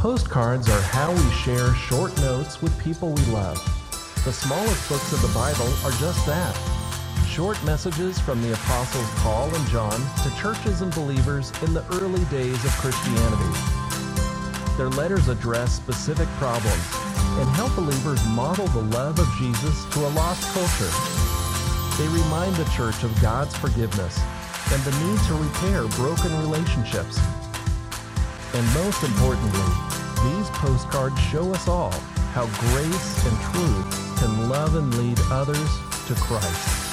Postcards are how we share short notes with people we love. The smallest books of the Bible are just that short messages from the apostles Paul and John to churches and believers in the early days of Christianity. Their letters address specific problems and help believers model the love of Jesus to a lost culture. They remind the church of God's forgiveness and the need to repair broken relationships. And most importantly, these postcards show us all how grace and truth can love and lead others to Christ.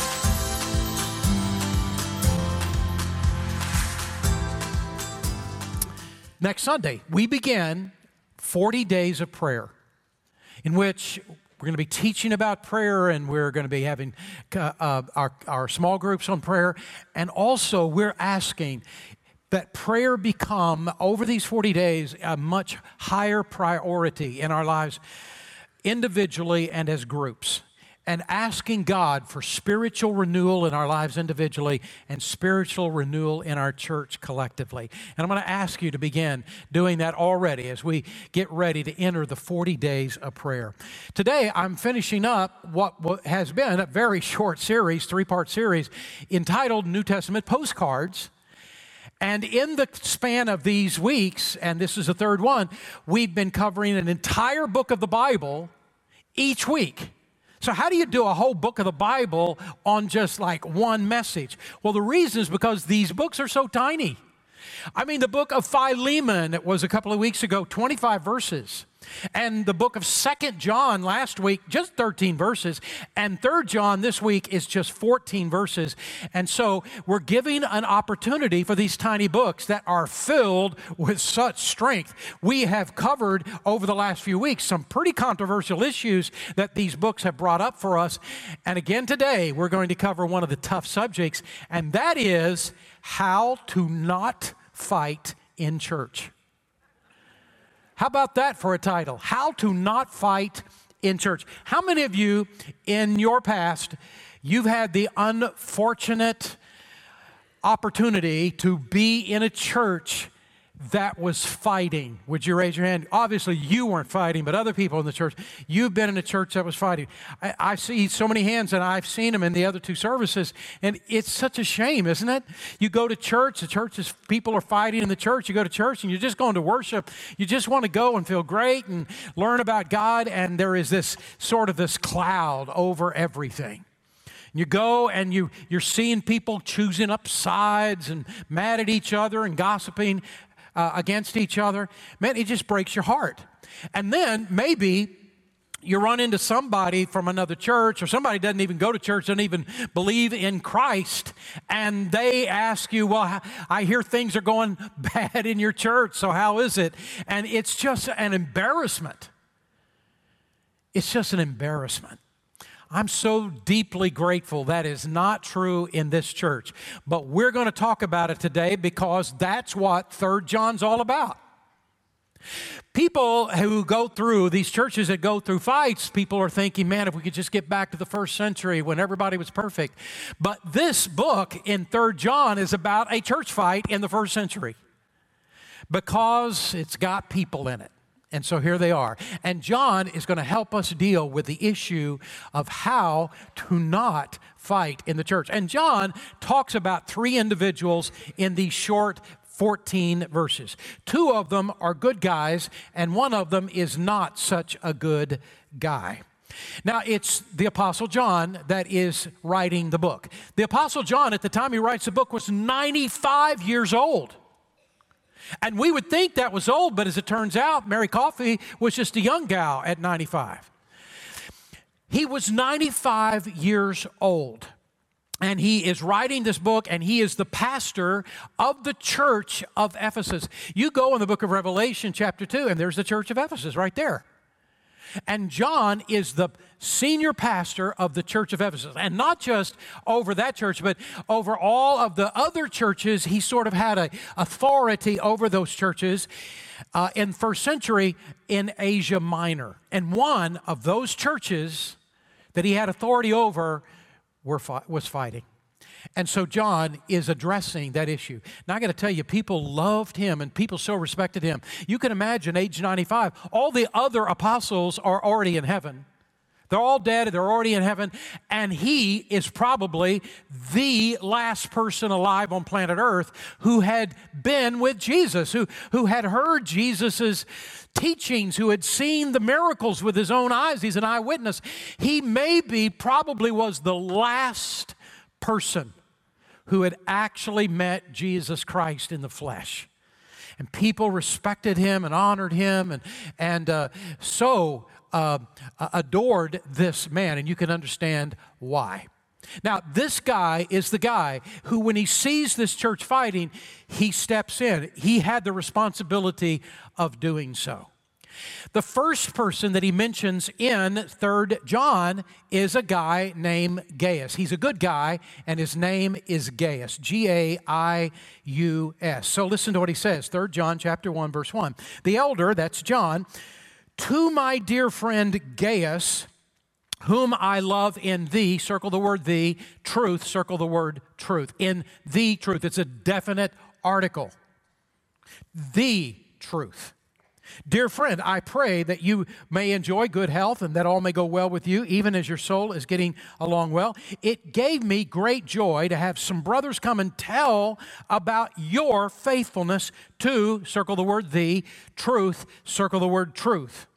Next Sunday, we begin 40 days of prayer in which we're going to be teaching about prayer and we're going to be having uh, uh, our, our small groups on prayer. And also, we're asking that prayer become, over these 40 days, a much higher priority in our lives, individually and as groups and asking God for spiritual renewal in our lives individually and spiritual renewal in our church collectively. And I'm going to ask you to begin doing that already as we get ready to enter the 40 days of prayer. Today, I'm finishing up what has been a very short series, three part series, entitled New Testament Postcards. And in the span of these weeks, and this is the third one, we've been covering an entire book of the Bible each week. So, how do you do a whole book of the Bible on just like one message? Well, the reason is because these books are so tiny. I mean, the book of Philemon, it was a couple of weeks ago, 25 verses. And the book of Second John last week, just 13 verses. And Third John this week is just 14 verses. And so we're giving an opportunity for these tiny books that are filled with such strength. We have covered over the last few weeks some pretty controversial issues that these books have brought up for us. And again today, we're going to cover one of the tough subjects, and that is how to not fight in church. How about that for a title? How to Not Fight in Church. How many of you in your past, you've had the unfortunate opportunity to be in a church that was fighting. Would you raise your hand? Obviously, you weren't fighting, but other people in the church. You've been in a church that was fighting. I, I, see so many hands, and I've seen them in the other two services, and it's such a shame, isn't it? You go to church, the church is people are fighting in the church. You go to church, and you're just going to worship. You just want to go and feel great and learn about God, and there is this sort of this cloud over everything. You go and you, you're seeing people choosing up sides and mad at each other and gossiping uh, against each other, man, it just breaks your heart. And then maybe you run into somebody from another church or somebody doesn't even go to church doesn't even believe in christ and they ask you well i hear things are going bad in your church so how is it? And it's just an embarrassment. It's just an embarrassment I'm so deeply grateful that is not true in this church. But we're going to talk about it today because that's what 3rd John's all about. People who go through these churches that go through fights, people are thinking, man, if we could just get back to the first century when everybody was perfect. But this book in 3rd John is about a church fight in the first century because it's got people in it. And so here they are. And John is going to help us deal with the issue of how to not fight in the church. And John talks about three individuals in these short 14 verses. Two of them are good guys, and one of them is not such a good guy. Now, it's the Apostle John that is writing the book. The Apostle John, at the time he writes the book, was 95 years old. And we would think that was old, but as it turns out, Mary Coffey was just a young gal at 95. He was 95 years old. And he is writing this book, and he is the pastor of the church of Ephesus. You go in the book of Revelation, chapter 2, and there's the church of Ephesus right there. And John is the senior pastor of the church of Ephesus. And not just over that church, but over all of the other churches. He sort of had a authority over those churches uh, in first century in Asia Minor. And one of those churches that he had authority over were, was fighting. And so John is addressing that issue. Now I got to tell you, people loved him and people so respected him. You can imagine, age 95, all the other apostles are already in heaven. They're all dead, they're already in heaven, and he is probably the last person alive on planet Earth who had been with Jesus, who, who had heard Jesus' teachings, who had seen the miracles with his own eyes. He's an eyewitness. He maybe, probably was the last person who had actually met Jesus Christ in the flesh. And people respected him and honored him, and, and uh, so uh, adored this man, and you can understand why. Now, this guy is the guy who, when he sees this church fighting, he steps in. He had the responsibility of doing so. The first person that he mentions in 3rd John is a guy named Gaius. He's a good guy, and his name is Gaius. G A I U S. So listen to what he says. 3rd John chapter 1, verse 1. The elder, that's John, to my dear friend Gaius, whom I love in thee, circle the word thee, truth, circle the word truth. In the truth, it's a definite article. The truth. Dear friend, I pray that you may enjoy good health and that all may go well with you, even as your soul is getting along well. It gave me great joy to have some brothers come and tell about your faithfulness to, circle the word the, truth, circle the word truth.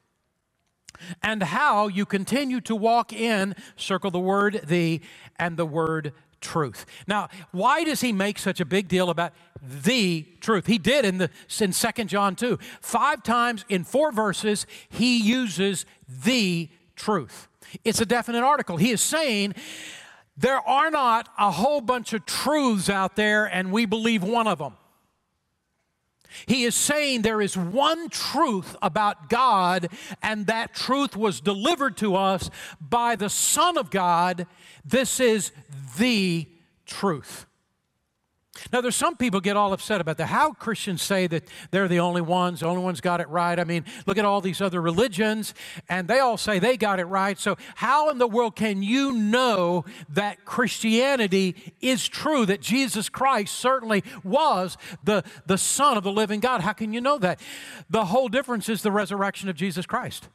And how you continue to walk in, circle the word the, and the word truth. Now, why does he make such a big deal about the truth? He did in the in 2 John 2. Five times in four verses he uses the truth. It's a definite article. He is saying there are not a whole bunch of truths out there and we believe one of them. He is saying there is one truth about God, and that truth was delivered to us by the Son of God. This is the truth. Now, there's some people get all upset about that. How Christians say that they're the only ones, the only ones got it right. I mean, look at all these other religions, and they all say they got it right. So, how in the world can you know that Christianity is true, that Jesus Christ certainly was the, the Son of the living God? How can you know that? The whole difference is the resurrection of Jesus Christ.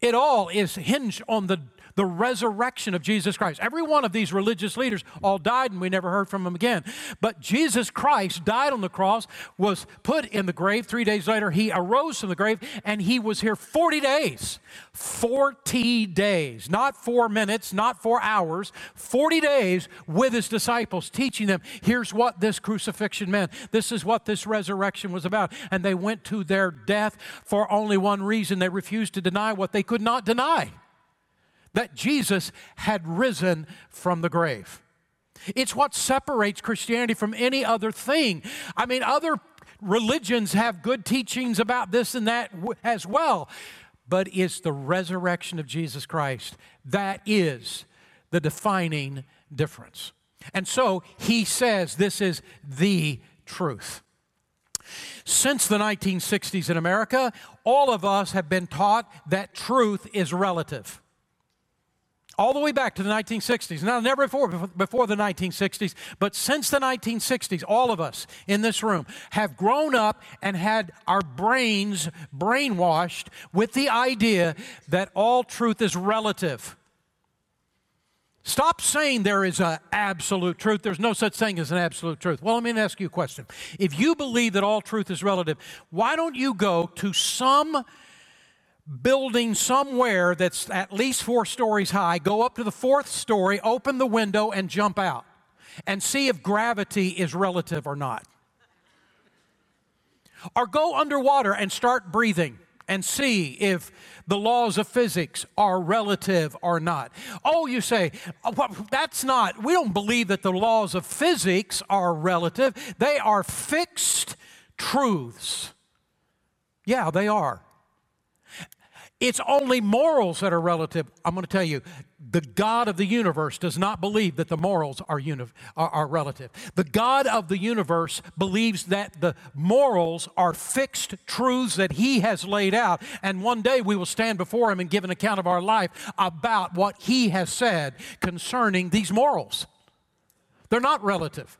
It all is hinged on the the resurrection of Jesus Christ. Every one of these religious leaders all died and we never heard from them again. But Jesus Christ died on the cross, was put in the grave. Three days later, he arose from the grave and he was here 40 days. 40 days, not four minutes, not four hours, 40 days with his disciples, teaching them here's what this crucifixion meant. This is what this resurrection was about. And they went to their death for only one reason they refused to deny what they could not deny that Jesus had risen from the grave. It's what separates Christianity from any other thing. I mean, other religions have good teachings about this and that as well, but it's the resurrection of Jesus Christ that is the defining difference. And so he says this is the truth. Since the 1960s in America, all of us have been taught that truth is relative all the way back to the 1960s. Now, never before, before the 1960s, but since the 1960s, all of us in this room have grown up and had our brains brainwashed with the idea that all truth is relative. Stop saying there is an absolute truth. There's no such thing as an absolute truth. Well, let me ask you a question. If you believe that all truth is relative, why don't you go to some building somewhere that's at least four stories high, go up to the fourth story, open the window, and jump out and see if gravity is relative or not. Or go underwater and start breathing and see if the laws of physics are relative or not. Oh, you say, oh, that's not, we don't believe that the laws of physics are relative, they are fixed truths. Yeah, they are. It's only morals that are relative. I'm going to tell you, the God of the universe does not believe that the morals are, uni- are, are, relative. The God of the universe believes that the morals are fixed truths that He has laid out, and one day we will stand before Him and give an account of our life about what He has said concerning these morals. They're not relative.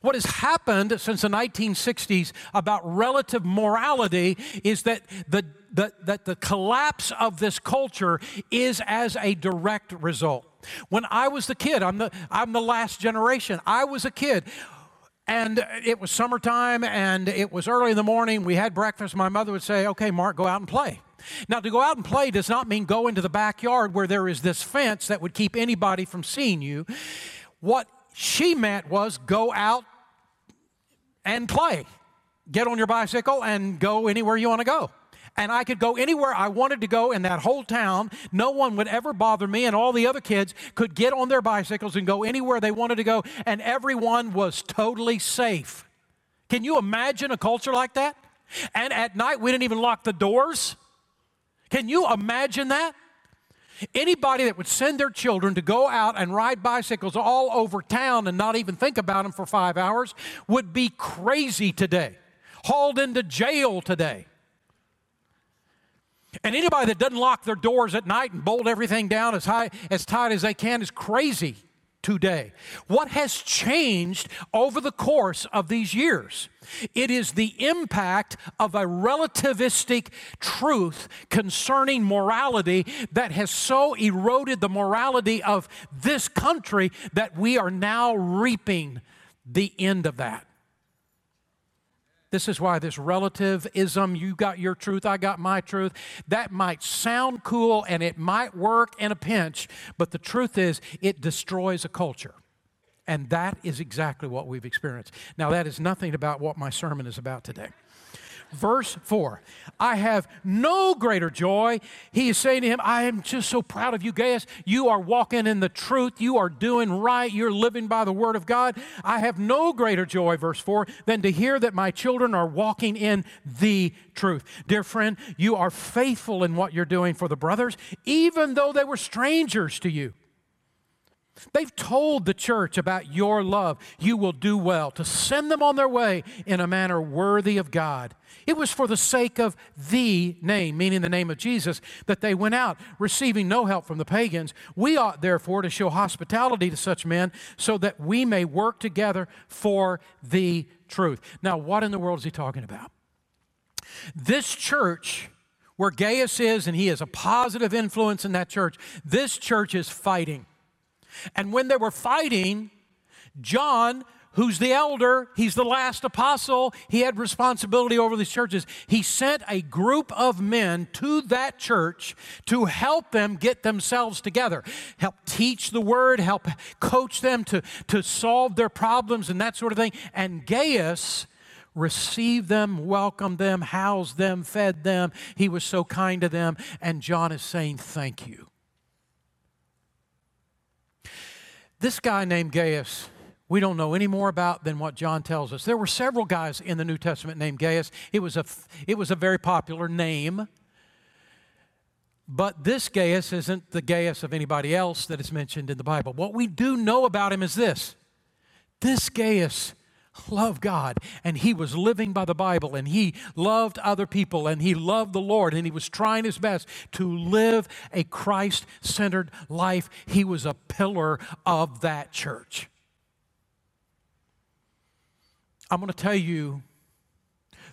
What has happened since the 1960s about relative morality is that the, the, that the collapse of this culture is as a direct result. When I was the kid, I'm the, I'm the last generation, I was a kid. And it was summertime and it was early in the morning. We had breakfast. My mother would say, Okay, Mark, go out and play. Now, to go out and play does not mean go into the backyard where there is this fence that would keep anybody from seeing you. What she meant was go out and play. Get on your bicycle and go anywhere you want to go. And I could go anywhere I wanted to go in that whole town. No one would ever bother me, and all the other kids could get on their bicycles and go anywhere they wanted to go, and everyone was totally safe. Can you imagine a culture like that? And at night, we didn't even lock the doors. Can you imagine that? Anybody that would send their children to go out and ride bicycles all over town and not even think about them for five hours would be crazy today, hauled into jail today. And anybody that doesn't lock their doors at night and bolt everything down as high as tight as they can is crazy today. What has changed over the course of these years? It is the impact of a relativistic truth concerning morality that has so eroded the morality of this country that we are now reaping the end of that. This is why this relativism, you got your truth, I got my truth, that might sound cool and it might work in a pinch, but the truth is it destroys a culture. And that is exactly what we've experienced. Now, that is nothing about what my sermon is about today. Verse 4 I have no greater joy. He is saying to him, I am just so proud of you, Gaius. You are walking in the truth. You are doing right. You're living by the word of God. I have no greater joy, verse 4, than to hear that my children are walking in the truth. Dear friend, you are faithful in what you're doing for the brothers, even though they were strangers to you. They've told the church about your love. You will do well to send them on their way in a manner worthy of God. It was for the sake of the name, meaning the name of Jesus, that they went out, receiving no help from the pagans. We ought therefore to show hospitality to such men so that we may work together for the truth. Now, what in the world is he talking about? This church where Gaius is, and he is a positive influence in that church, this church is fighting. And when they were fighting, John, who's the elder, he's the last apostle, he had responsibility over these churches. He sent a group of men to that church to help them get themselves together, help teach the word, help coach them to, to solve their problems and that sort of thing. And Gaius, received them, welcomed them, housed them, fed them. He was so kind to them. And John is saying, Thank you. This guy named Gaius, we don't know any more about than what John tells us. There were several guys in the New Testament named Gaius. It was a, it was a very popular name. But this Gaius isn't the Gaius of anybody else that is mentioned in the Bible. What we do know about him is this this Gaius loved God and he was living by the Bible and he loved other people and he loved the Lord and he was trying his best to live a Christ centered life. He was a pillar of that church. I'm going to tell you,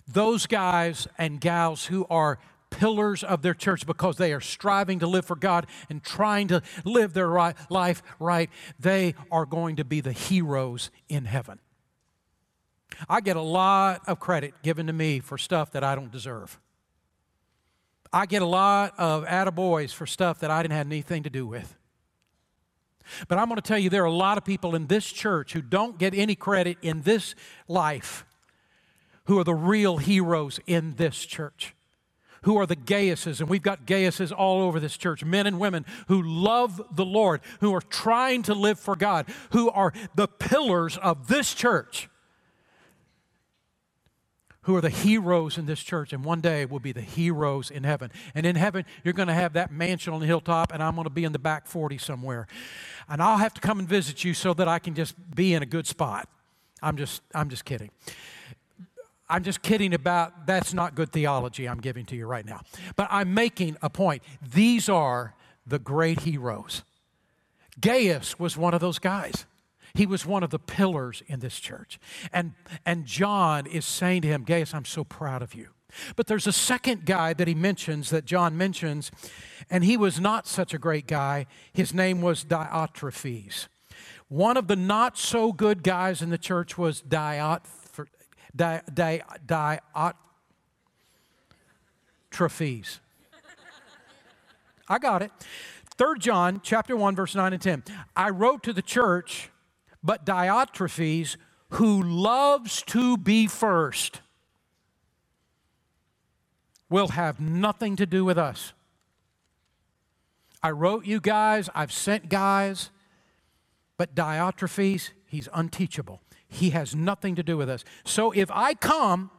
those guys and gals who are pillars of their church because they are striving to live for God and trying to live their right, life right, they are going to be the heroes in heaven. I get a lot of credit given to me for stuff that I don't deserve. I get a lot of attaboys for stuff that I didn't have anything to do with. But I'm going to tell you, there are a lot of people in this church who don't get any credit in this life who are the real heroes in this church. Who are the Gaiuses, and we've got Gaiuses all over this church, men and women who love the Lord, who are trying to live for God, who are the pillars of this church who are the heroes in this church, and one day will be the heroes in heaven. And in heaven, you're going to have that mansion on the hilltop, and I'm going to be in the back 40 somewhere. And I'll have to come and visit you so that I can just be in a good spot. I'm just, I'm just kidding. I'm just kidding about that's not good theology I'm giving to you right now. But I'm making a point. These are the great heroes. Gaius was one of those guys. He was one of the pillars in this church. And, and John is saying to him, Gaius, I'm so proud of you. But there's a second guy that he mentions, that John mentions, and he was not such a great guy. His name was Diotrephes. One of the not so good guys in the church was Diot, Di, Di, Diotrephes. I got it. 3 John chapter 1 verse 9 and 10. I wrote to the church, but Diotrephes who loves to be first will have nothing to do with us. I wrote you guys, I've sent guys, but Diotrephes, he's unteachable. He has nothing to do with us. So if I come,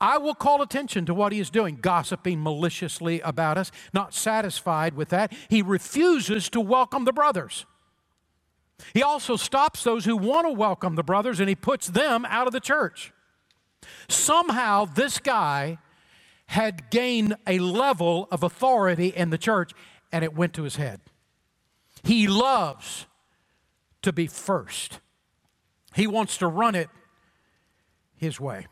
I will call attention to what he is doing, gossiping maliciously about us, not satisfied with that. He refuses to welcome the brothers. He also stops those who want to welcome the brothers and he puts them out of the church. Somehow, this guy had gained a level of authority in the church and it went to his head. He loves to be first, he wants to run it his way.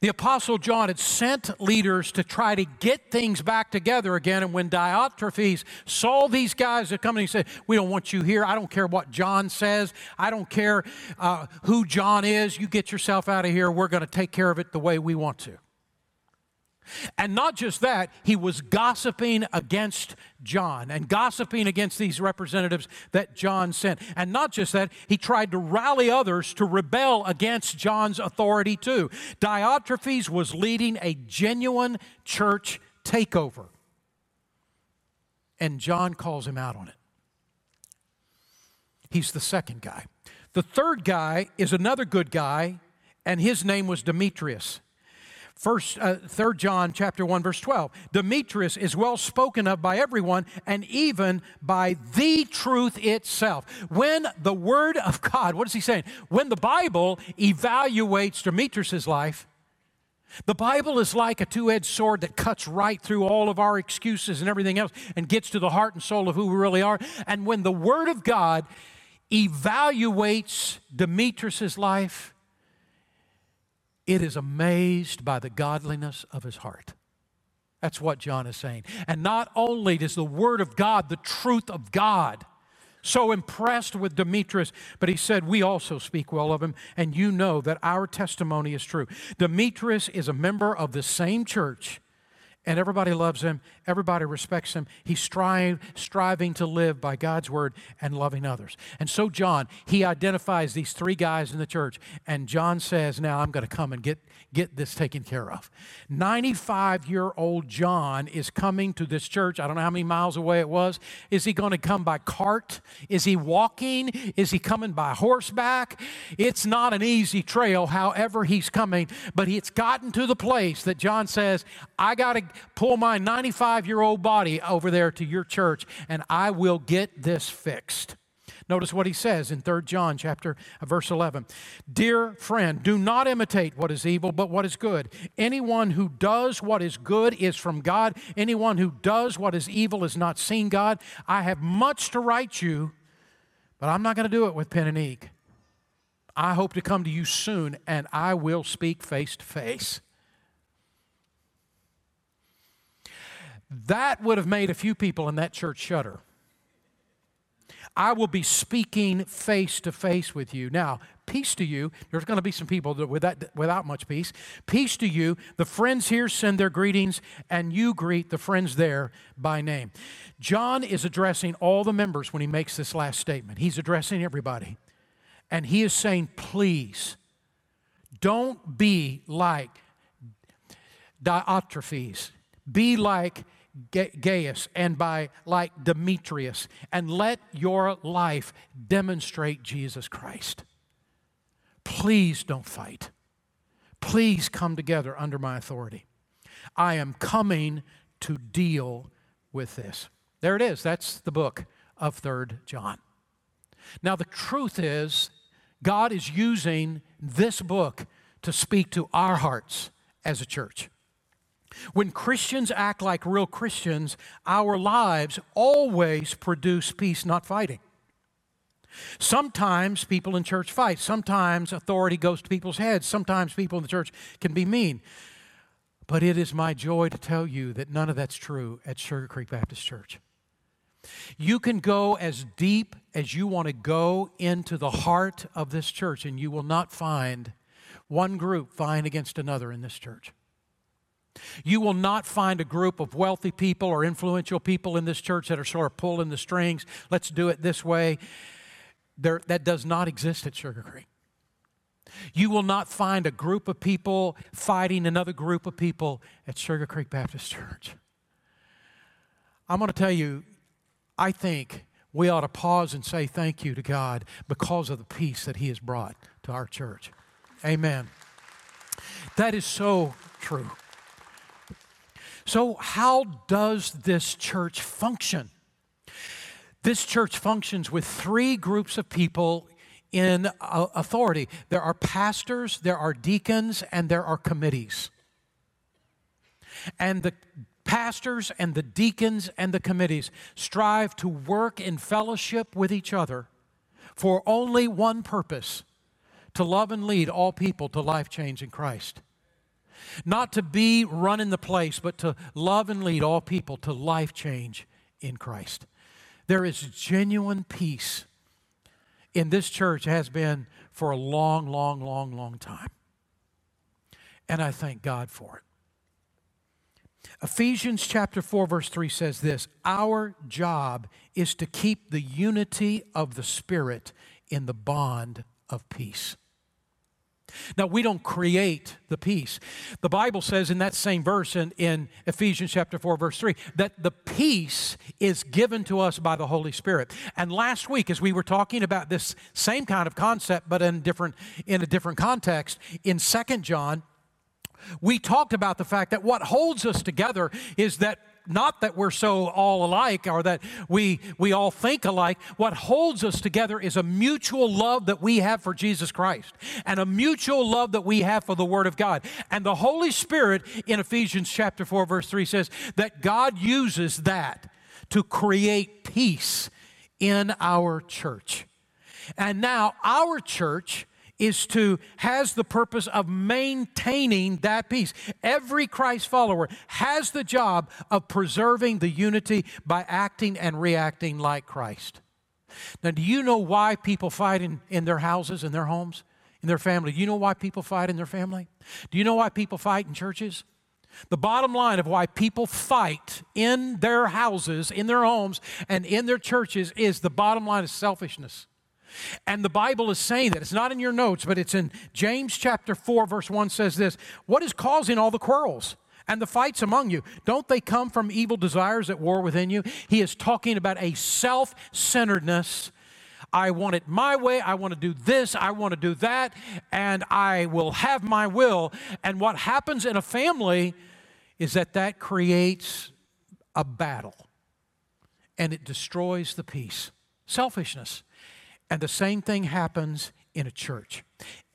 The Apostle John had sent leaders to try to get things back together again. And when Diotrephes saw these guys that come and he said, We don't want you here. I don't care what John says. I don't care uh, who John is. You get yourself out of here. We're going to take care of it the way we want to. And not just that, he was gossiping against John and gossiping against these representatives that John sent. And not just that, he tried to rally others to rebel against John's authority too. Diotrephes was leading a genuine church takeover. And John calls him out on it. He's the second guy. The third guy is another good guy, and his name was Demetrius. First, uh, 3 John chapter 1 verse 12. Demetrius is well spoken of by everyone and even by the truth itself. When the word of God, what is he saying? When the Bible evaluates Demetrius's life, the Bible is like a two edged sword that cuts right through all of our excuses and everything else and gets to the heart and soul of who we really are. And when the Word of God evaluates Demetrius's life, it is amazed by the godliness of his heart. That's what John is saying. And not only does the Word of God, the truth of God, so impressed with Demetrius, but he said, We also speak well of him, and you know that our testimony is true. Demetrius is a member of the same church and everybody loves him, everybody respects him. He's strive, striving to live by God's word and loving others. And so, John, he identifies these three guys in the church, and John says, Now I'm going to come and get, get this taken care of. 95 year old John is coming to this church. I don't know how many miles away it was. Is he going to come by cart? Is he walking? Is he coming by horseback? It's not an easy trail, however, he's coming, but it's gotten to the place that John says, I got to pull my 95 year old body over there to your church and I will get this fixed. Notice what he says in 3 John chapter uh, verse 11. Dear friend, do not imitate what is evil, but what is good. Anyone who does what is good is from God. Anyone who does what is evil is not seen God. I have much to write you, but I'm not going to do it with pen and ink. I hope to come to you soon, and I will speak face to face. That would have made a few people in that church shudder. I will be speaking face to face with you. Now, peace to you. There's going to be some people that without, without much peace. Peace to you. The friends here send their greetings, and you greet the friends there by name. John is addressing all the members when he makes this last statement. He's addressing everybody. And he is saying, please, don't be like Diotrephes. Be like Gaius and by like Demetrius, and let your life demonstrate Jesus Christ. Please don't fight. Please come together under my authority. I am coming to deal with this. There it is. That's the book of 3rd John. Now, the truth is, God is using this book to speak to our hearts as a church. When Christians act like real Christians, our lives always produce peace, not fighting. Sometimes people in church fight. Sometimes authority goes to people's heads. Sometimes people in the church can be mean. But it is my joy to tell you that none of that's true at Sugar Creek Baptist Church. You can go as deep as you want to go into the heart of this church, and you will not find one group vying against another in this church. You will not find a group of wealthy people or influential people in this church that are sort of pulling the strings. Let's do it this way. There, that does not exist at Sugar Creek. You will not find a group of people fighting another group of people at Sugar Creek Baptist Church. I'm going to tell you, I think we ought to pause and say thank you to God because of the peace that He has brought to our church. Amen. That is so true. So, how does this church function? This church functions with three groups of people in uh, authority there are pastors, there are deacons, and there are committees. And the pastors and the deacons and the committees strive to work in fellowship with each other for only one purpose to love and lead all people to life change in Christ. Not to be running the place, but to love and lead all people to life change in Christ. There is genuine peace in this church, has been for a long, long, long, long time. And I thank God for it. Ephesians chapter 4, verse 3 says this Our job is to keep the unity of the Spirit in the bond of peace. Now, we don't create the peace. The Bible says in that same verse in, in, Ephesians chapter 4, verse 3, that the peace is given to us by the Holy Spirit. And last week, as we were talking about this same kind of concept, but in, different, in a different context, in Second John, we talked about the fact that what holds us together is that not that we're so all alike or that we, we all think alike. What holds us together is a mutual love that we have for Jesus Christ and a mutual love that we have for the Word of God. And the Holy Spirit in Ephesians chapter 4, verse 3 says that God uses that to create peace in our church. And now our church is to has the purpose of maintaining that peace. Every Christ follower has the job of preserving the unity by acting and reacting like Christ. Now, do you know why people fight in, in their houses, in their homes, in their family? Do you know why people fight in their family? Do you know why people fight in churches? The bottom line of why people fight in their houses, in their homes, and in their churches is the bottom line is selfishness. And the Bible is saying that. It's not in your notes, but it's in James chapter 4, verse 1 says this What is causing all the quarrels? and the fights among you? Don't they come from evil desires at war within you? He is talking about a self-centeredness. I want it my way. I want to do this. I want to do that. And i will have my will. And what happens in a family is that that creates a battle and it destroys the peace. Selfishness and the same thing happens in a church.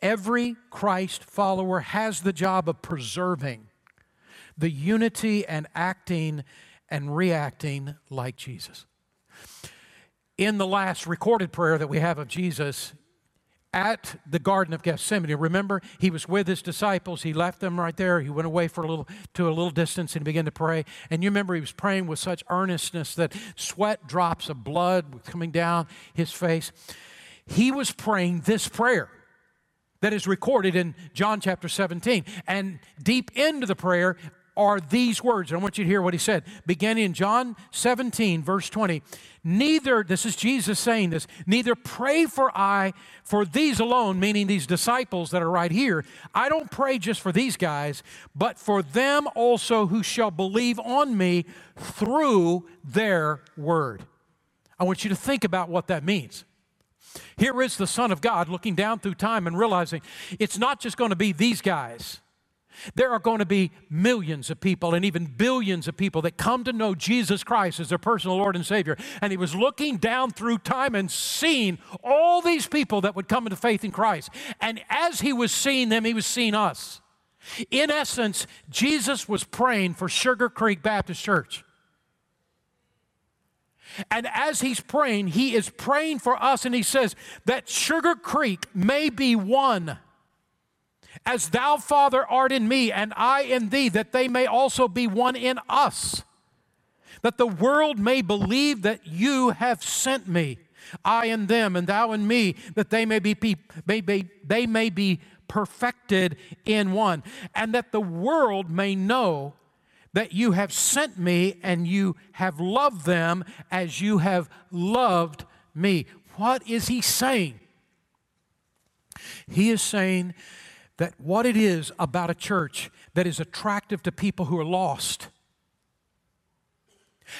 Every Christ follower has the job of preserving the unity and acting and reacting like Jesus. In the last recorded prayer that we have of Jesus, at the Garden of Gethsemane. Remember, he was with his disciples. He left them right there. He went away for a little to a little distance and began to pray. And you remember he was praying with such earnestness that sweat drops of blood were coming down his face. He was praying this prayer that is recorded in John chapter 17. And deep into the prayer are these words. I want you to hear what he said. Beginning in John 17, verse 20. Neither, this is Jesus saying this, neither pray for I for these alone, meaning these disciples that are right here. I don't pray just for these guys, but for them also who shall believe on me through their word. I want you to think about what that means. Here is the Son of God looking down through time and realizing it's not just going to be these guys. There are going to be millions of people and even billions of people that come to know Jesus Christ as their personal Lord and Savior. And he was looking down through time and seeing all these people that would come into faith in Christ. And as he was seeing them, he was seeing us. In essence, Jesus was praying for Sugar Creek Baptist Church. And as he's praying, he is praying for us, and he says that Sugar Creek may be one. As thou, Father, art in me, and I in thee, that they may also be one in us, that the world may believe that you have sent me, I in them, and thou in me, that they may be, may be, they may be perfected in one, and that the world may know that you have sent me and you have loved them as you have loved me. What is he saying? He is saying that what it is about a church that is attractive to people who are lost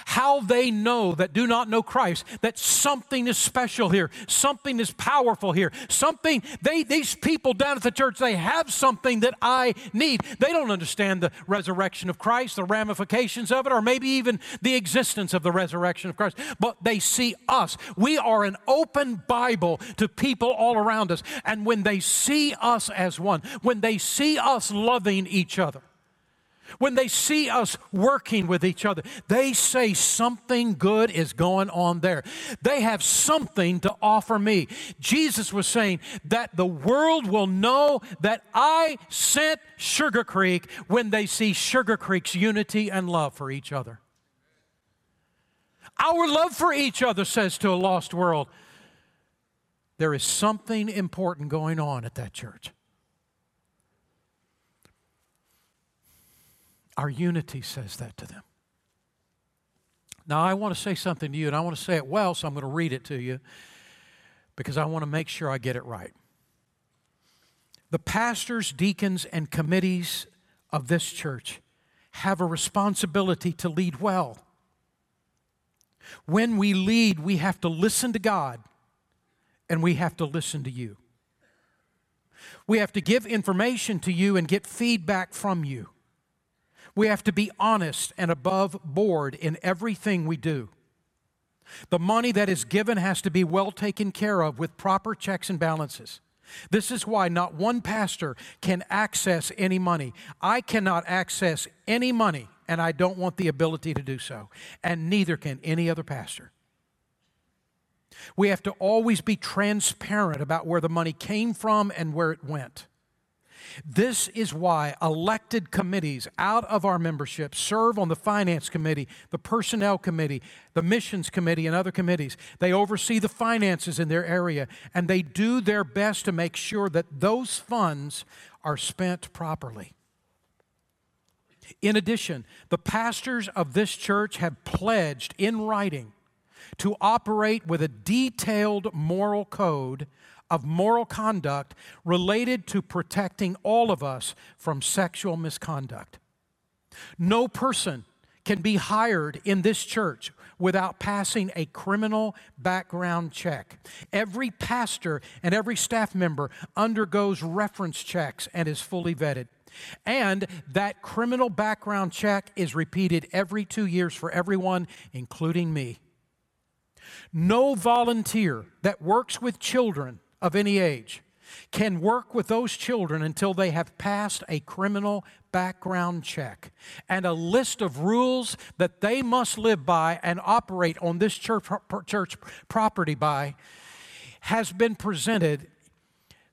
how they know that do not know Christ, that something is special here, something is powerful here, something, they, these people down at the church, they have something that I need. They don't understand the resurrection of Christ, the ramifications of it, or maybe even the existence of the resurrection of Christ, but they see us. We are an open Bible to people all around us. And when they see us as one, when they see us loving each other, when they see us working with each other, they say something good is going on there. They have something to offer me. Jesus was saying that the world will know that I sent Sugar Creek when they see Sugar Creek's unity and love for each other. Our love for each other says to a lost world, there is something important going on at that church. Our unity says that to them. Now, I want to say something to you, and I want to say it well, so I'm going to read it to you because I want to make sure I get it right. The pastors, deacons, and committees of this church have a responsibility to lead well. When we lead, we have to listen to God and we have to listen to you. We have to give information to you and get feedback from you. We have to be honest and above board in everything we do. The money that is given has to be well taken care of with proper checks and balances. This is why not one pastor can access any money. I cannot access any money, and I don't want the ability to do so, and neither can any other pastor. We have to always be transparent about where the money came from and where it went. This is why elected committees out of our membership serve on the finance committee, the personnel committee, the missions committee, and other committees. They oversee the finances in their area and they do their best to make sure that those funds are spent properly. In addition, the pastors of this church have pledged in writing to operate with a detailed moral code of moral conduct related to protecting all of us from sexual misconduct. No person can be hired in this church without passing a criminal background check. Every pastor and every staff member undergoes reference checks and is fully vetted. And that criminal background check is repeated every two years for everyone, including me. No volunteer that works with children of any age can work with those children until they have passed a criminal background check and a list of rules that they must live by and operate on this church, church property by has been presented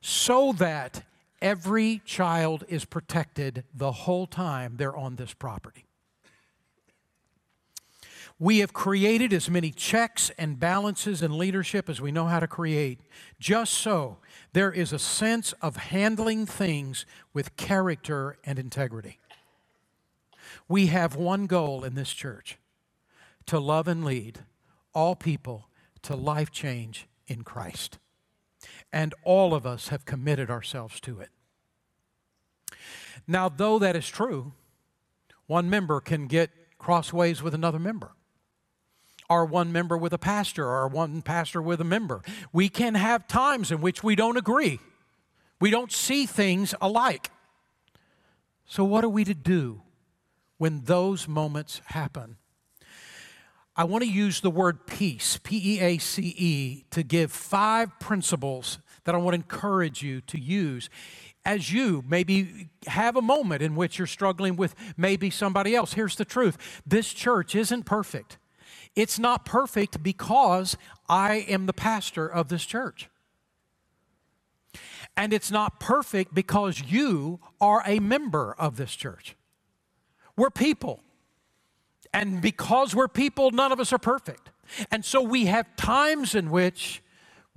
so that every child is protected the whole time they're on this property. We have created as many checks and balances in leadership as we know how to create. Just so there is a sense of handling things with character and integrity. We have one goal in this church to love and lead all people to life change in Christ. And all of us have committed ourselves to it. Now, though that is true, one member can get crossways with another member or one member with a pastor or one pastor with a member. We can have times in which we don't agree. We don't see things alike. So, what are we to do when those moments happen? I want to use the word peace, P E A C E, to give five principles that I want to encourage you to use as you maybe have a moment in which you're struggling with maybe somebody else. Here's the truth this church isn't perfect. It's not perfect because I am the pastor of this church. And it's not perfect because you are a member of this church. We're people. And because we're people, none of us are perfect. And so we have times in which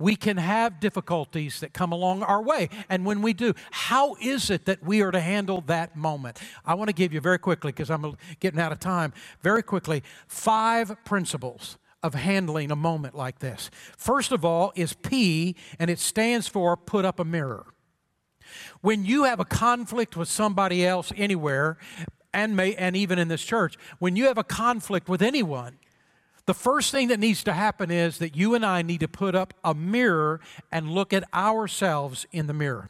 we can have difficulties that come along our way. And when we do, how is it that we are to handle that moment? I want to give you very quickly, because I'm getting out of time, very quickly, five principles of handling a moment like this. First of all is P, and it stands for put up a mirror. When you have a conflict with somebody else anywhere, and, may, and even in this church, when you have a conflict with anyone, the first thing that needs to happen is that you and I need to put up a mirror and look at ourselves in the mirror.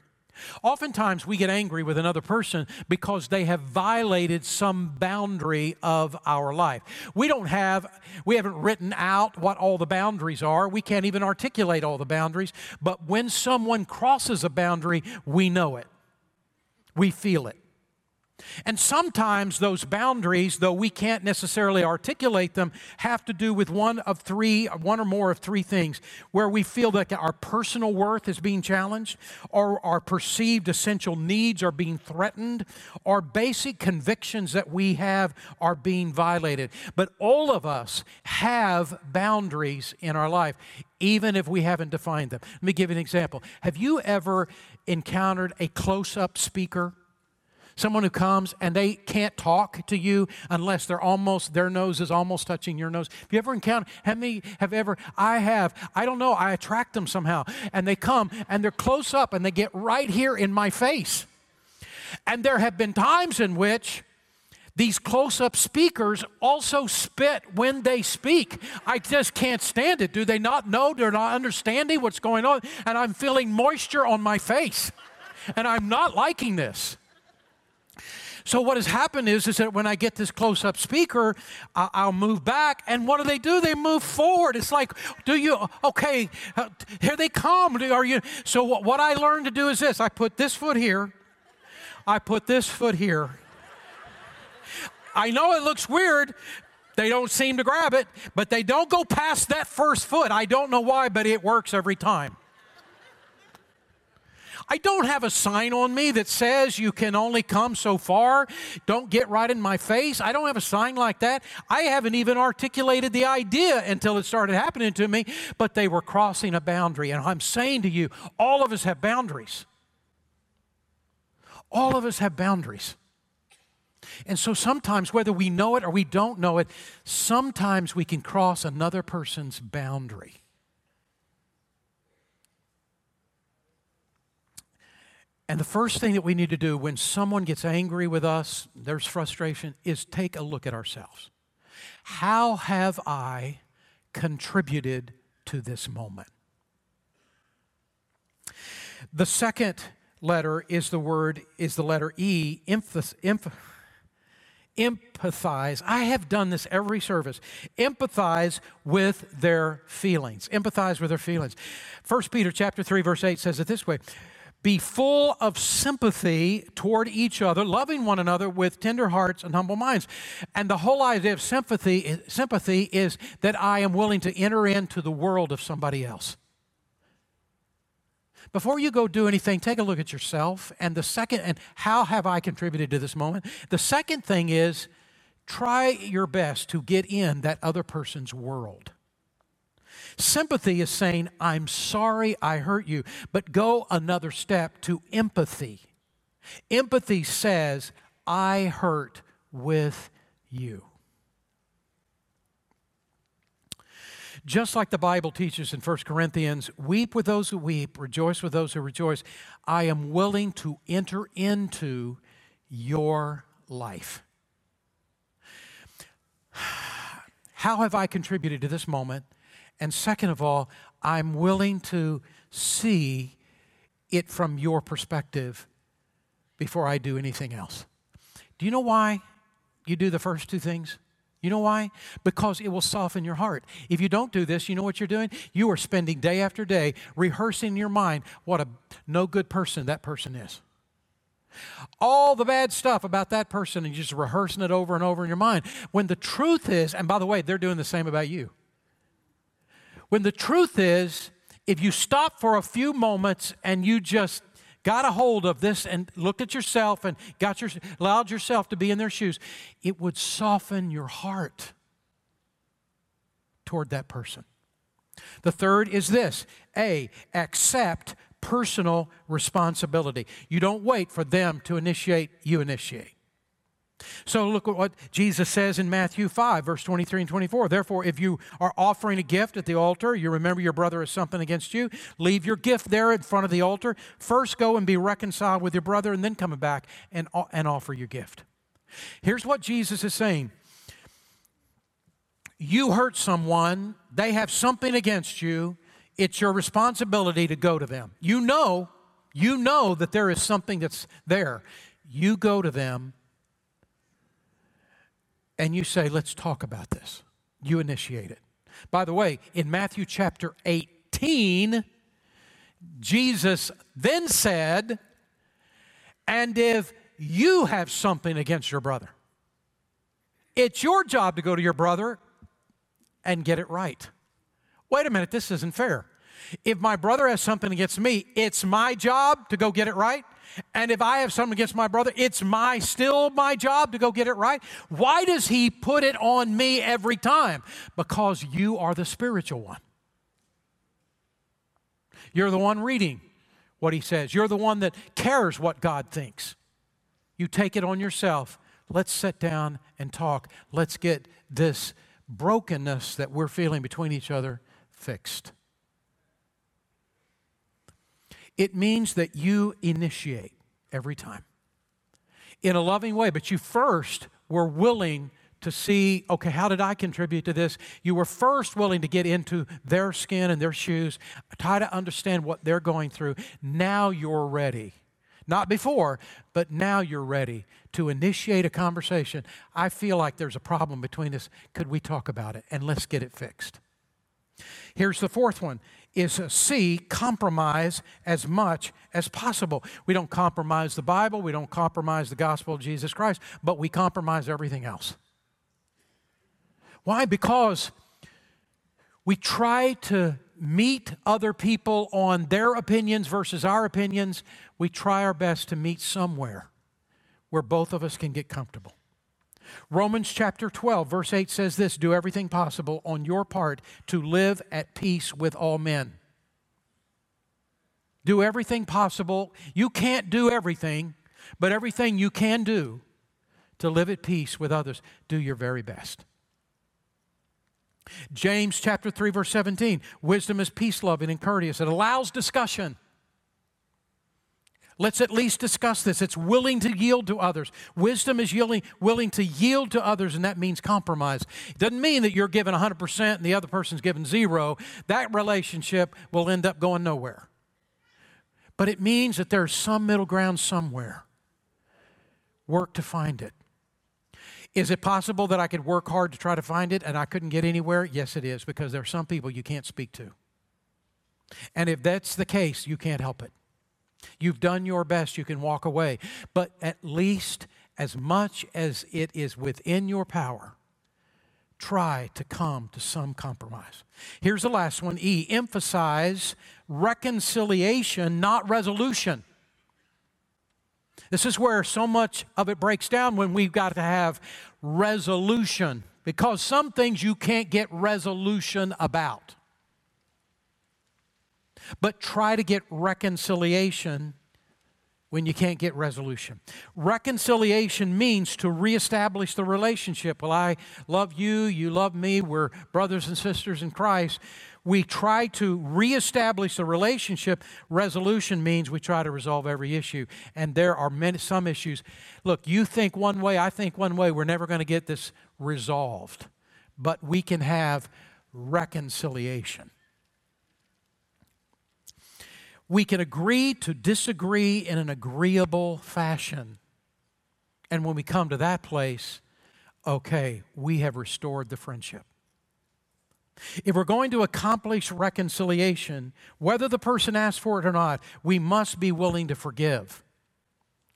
Oftentimes, we get angry with another person because they have violated some boundary of our life. We don't have, we haven't written out what all the boundaries are. We can't even articulate all the boundaries. But when someone crosses a boundary, we know it, we feel it. And sometimes those boundaries, though we can't necessarily articulate them, have to do with one of three, one or more of three things, where we feel that our personal worth is being challenged, or our perceived essential needs are being threatened, or basic convictions that we have are being violated. But all of us have boundaries in our life, even if we haven't defined them. Let me give you an example. Have you ever encountered a close up speaker? Someone who comes and they can't talk to you unless they're almost, their nose is almost touching your nose. Have you ever encountered, have me, have ever, I have, I don't know, I attract them somehow. And they come and they're close up and they get right here in my face. And there have been times in which these close up speakers also spit when they speak. I just can't stand it. Do they not know? They're not understanding what's going on. And I'm feeling moisture on my face. And I'm not liking this. So what has happened is, is that when I get this close-up speaker, I'll move back, and what do they do? They move forward. It's like, do you? Okay, uh, here they come. Are you? So what I learned to do is this: I put this foot here, I put this foot here. I know it looks weird. They don't seem to grab it, but they don't go past that first foot. I don't know why, but it works every time. I don't have a sign on me that says you can only come so far. Don't get right in my face. I don't have a sign like that. I haven't even articulated the idea until it started happening to me, but they were crossing a boundary. And I'm saying to you, all of us have boundaries. All of us have boundaries. And so sometimes, whether we know it or we don't know it, sometimes we can cross another person's boundary. And the first thing that we need to do when someone gets angry with us, there's frustration, is take a look at ourselves. How have I contributed to this moment? The second letter is the word, is the letter E, empathize. I have done this every service. Empathize with their feelings. Empathize with their feelings. 1 Peter chapter 3, verse 8 says it this way be full of sympathy toward each other, loving one another with tender hearts and humble minds. And the whole idea of sympathy, sympathy is that I am willing to enter into the world of somebody else. Before you go do anything, take a look at yourself. And the second, and how have I contributed to this moment? The second thing is try your best to get in that other person's world. Sympathy is saying, I'm sorry I hurt you, but go another step to empathy. Empathy says, I hurt with you. Just like the Bible teaches in 1 Corinthians, weep with those who weep, rejoice with those who rejoice. I am willing to enter into your life. How have I contributed to this moment? And second of all, I'm willing to see it from your perspective before I do anything else. Do you know why you do the first two things? You know why? Because it will soften your heart. If you don't do this, you know what you're doing? You are spending day after day rehearsing in your mind what a no good person that person is. All the bad stuff about that person and you're just rehearsing it over and over in your mind. When the truth is, and by the way, they're doing the same about you. When the truth is, if you stop for a few moments and you just got a hold of this and looked at yourself and got your, allowed yourself to be in their shoes, it would soften your heart toward that person. The third is this A, accept personal responsibility. You don't wait for them to initiate, you initiate. So look at what Jesus says in Matthew 5, verse 23 and 24. Therefore, if you are offering a gift at the altar, you remember your brother has something against you, leave your gift there in front of the altar. First go and be reconciled with your brother, and then come back and, and offer your gift. Here's what Jesus is saying You hurt someone, they have something against you, it's your responsibility to go to them. You know, you know that there is something that's there. You go to them and you say, Let's talk about this. You initiate it. By the way, in Matthew chapter 18, Jesus then said, And if you have something against your brother, it's your job to go to your brother and get it right. Wait a minute, this isn't fair. If my brother has something against me, it's my job to go get it right. And if I have something against my brother, it's my still my job to go get it right. Why does he put it on me every time? Because you are the spiritual one. You're the one reading what he says. You're the one that cares what God thinks. You take it on yourself. Let's sit down and talk. Let's get this brokenness that we're feeling between each other fixed. It means that you initiate every time in a loving way, but you first were willing to see, okay, how did I contribute to this? You were first willing to get into their skin and their shoes, try to understand what they're going through. Now you're ready. Not before, but now you're ready to initiate a conversation. I feel like there's a problem between us. Could we talk about it? And let's get it fixed. Here's the fourth one is C, compromise as much as possible. We don't compromise the Bible, we don't compromise the gospel of Jesus Christ, but we compromise everything else. Why? Because we try to meet other people on their opinions versus our opinions. We try our best to meet somewhere where both of us can get comfortable. Romans chapter 12, verse 8 says this Do everything possible on your part to live at peace with all men. Do everything possible. You can't do everything, but everything you can do to live at peace with others, do your very best. James chapter 3 verse 17, wisdom is peace loving and courteous. It allows discussion. Let's at least discuss this. It's willing to yield to others. Wisdom is yielding, willing to yield to others, and that means compromise. It doesn't mean that you're given 100% and the other person's given zero. That relationship will end up going nowhere. But it means that there's some middle ground somewhere. Work to find it. Is it possible that I could work hard to try to find it and I couldn't get anywhere? Yes, it is, because there are some people you can't speak to. And if that's the case, you can't help it. You've done your best, you can walk away. But at least as much as it is within your power, try to come to some compromise. Here's the last one E emphasize reconciliation, not resolution. This is where so much of it breaks down when we've got to have resolution because some things you can't get resolution about but try to get reconciliation when you can't get resolution. Reconciliation means to reestablish the relationship. Well, I love you, you love me, we're brothers and sisters in Christ. We try to reestablish the relationship. Resolution means we try to resolve every issue. And there are many, some issues. Look, you think one way, I think one way. We're never going to get this resolved. But we can have reconciliation. We can agree to disagree in an agreeable fashion. And when we come to that place, okay, we have restored the friendship. If we're going to accomplish reconciliation, whether the person asks for it or not, we must be willing to forgive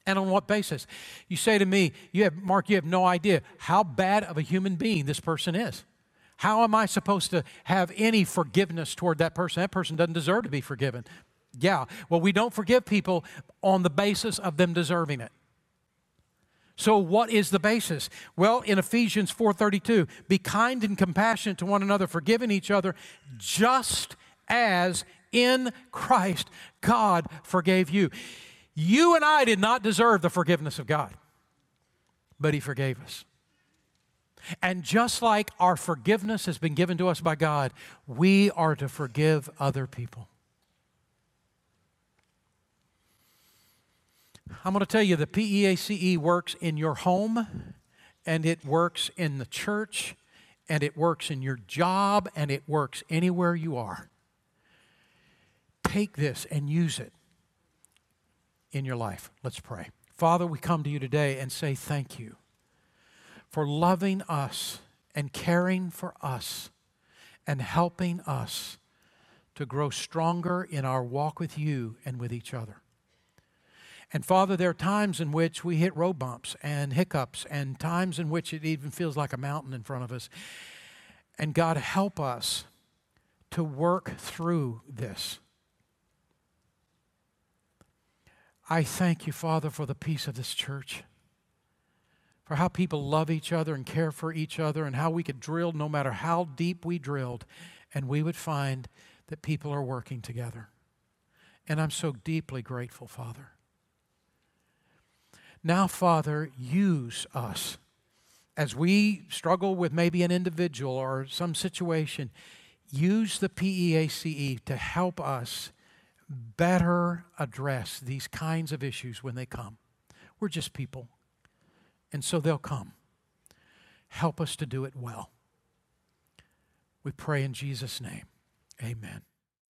And on what basis? You say to me, you have, Mark, you have no idea how bad of a human being this person is. How am I supposed to have any forgiveness toward that person? That person doesn't deserve to be forgiven. Yeah, well, we don't forgive people on the basis of them deserving it. So what is the basis? Well, in Ephesians 4:32, be kind and compassionate to one another, forgiving each other just as in Christ God forgave you. You and I did not deserve the forgiveness of God, but he forgave us. And just like our forgiveness has been given to us by God, we are to forgive other people. I'm going to tell you the PEACE works in your home, and it works in the church, and it works in your job, and it works anywhere you are. Take this and use it in your life. Let's pray. Father, we come to you today and say thank you for loving us and caring for us and helping us to grow stronger in our walk with you and with each other. And Father, there are times in which we hit road bumps and hiccups, and times in which it even feels like a mountain in front of us. And God, help us to work through this. I thank you, Father, for the peace of this church for how people love each other and care for each other, and how we could drill no matter how deep we drilled, and we would find that people are working together. And I'm so deeply grateful, Father. Now, Father, use us as we struggle with maybe an individual or some situation. Use the PEACE to help us better address these kinds of issues when they come. We're just people. And so they'll come. Help us to do it well. We pray in Jesus' name. Amen.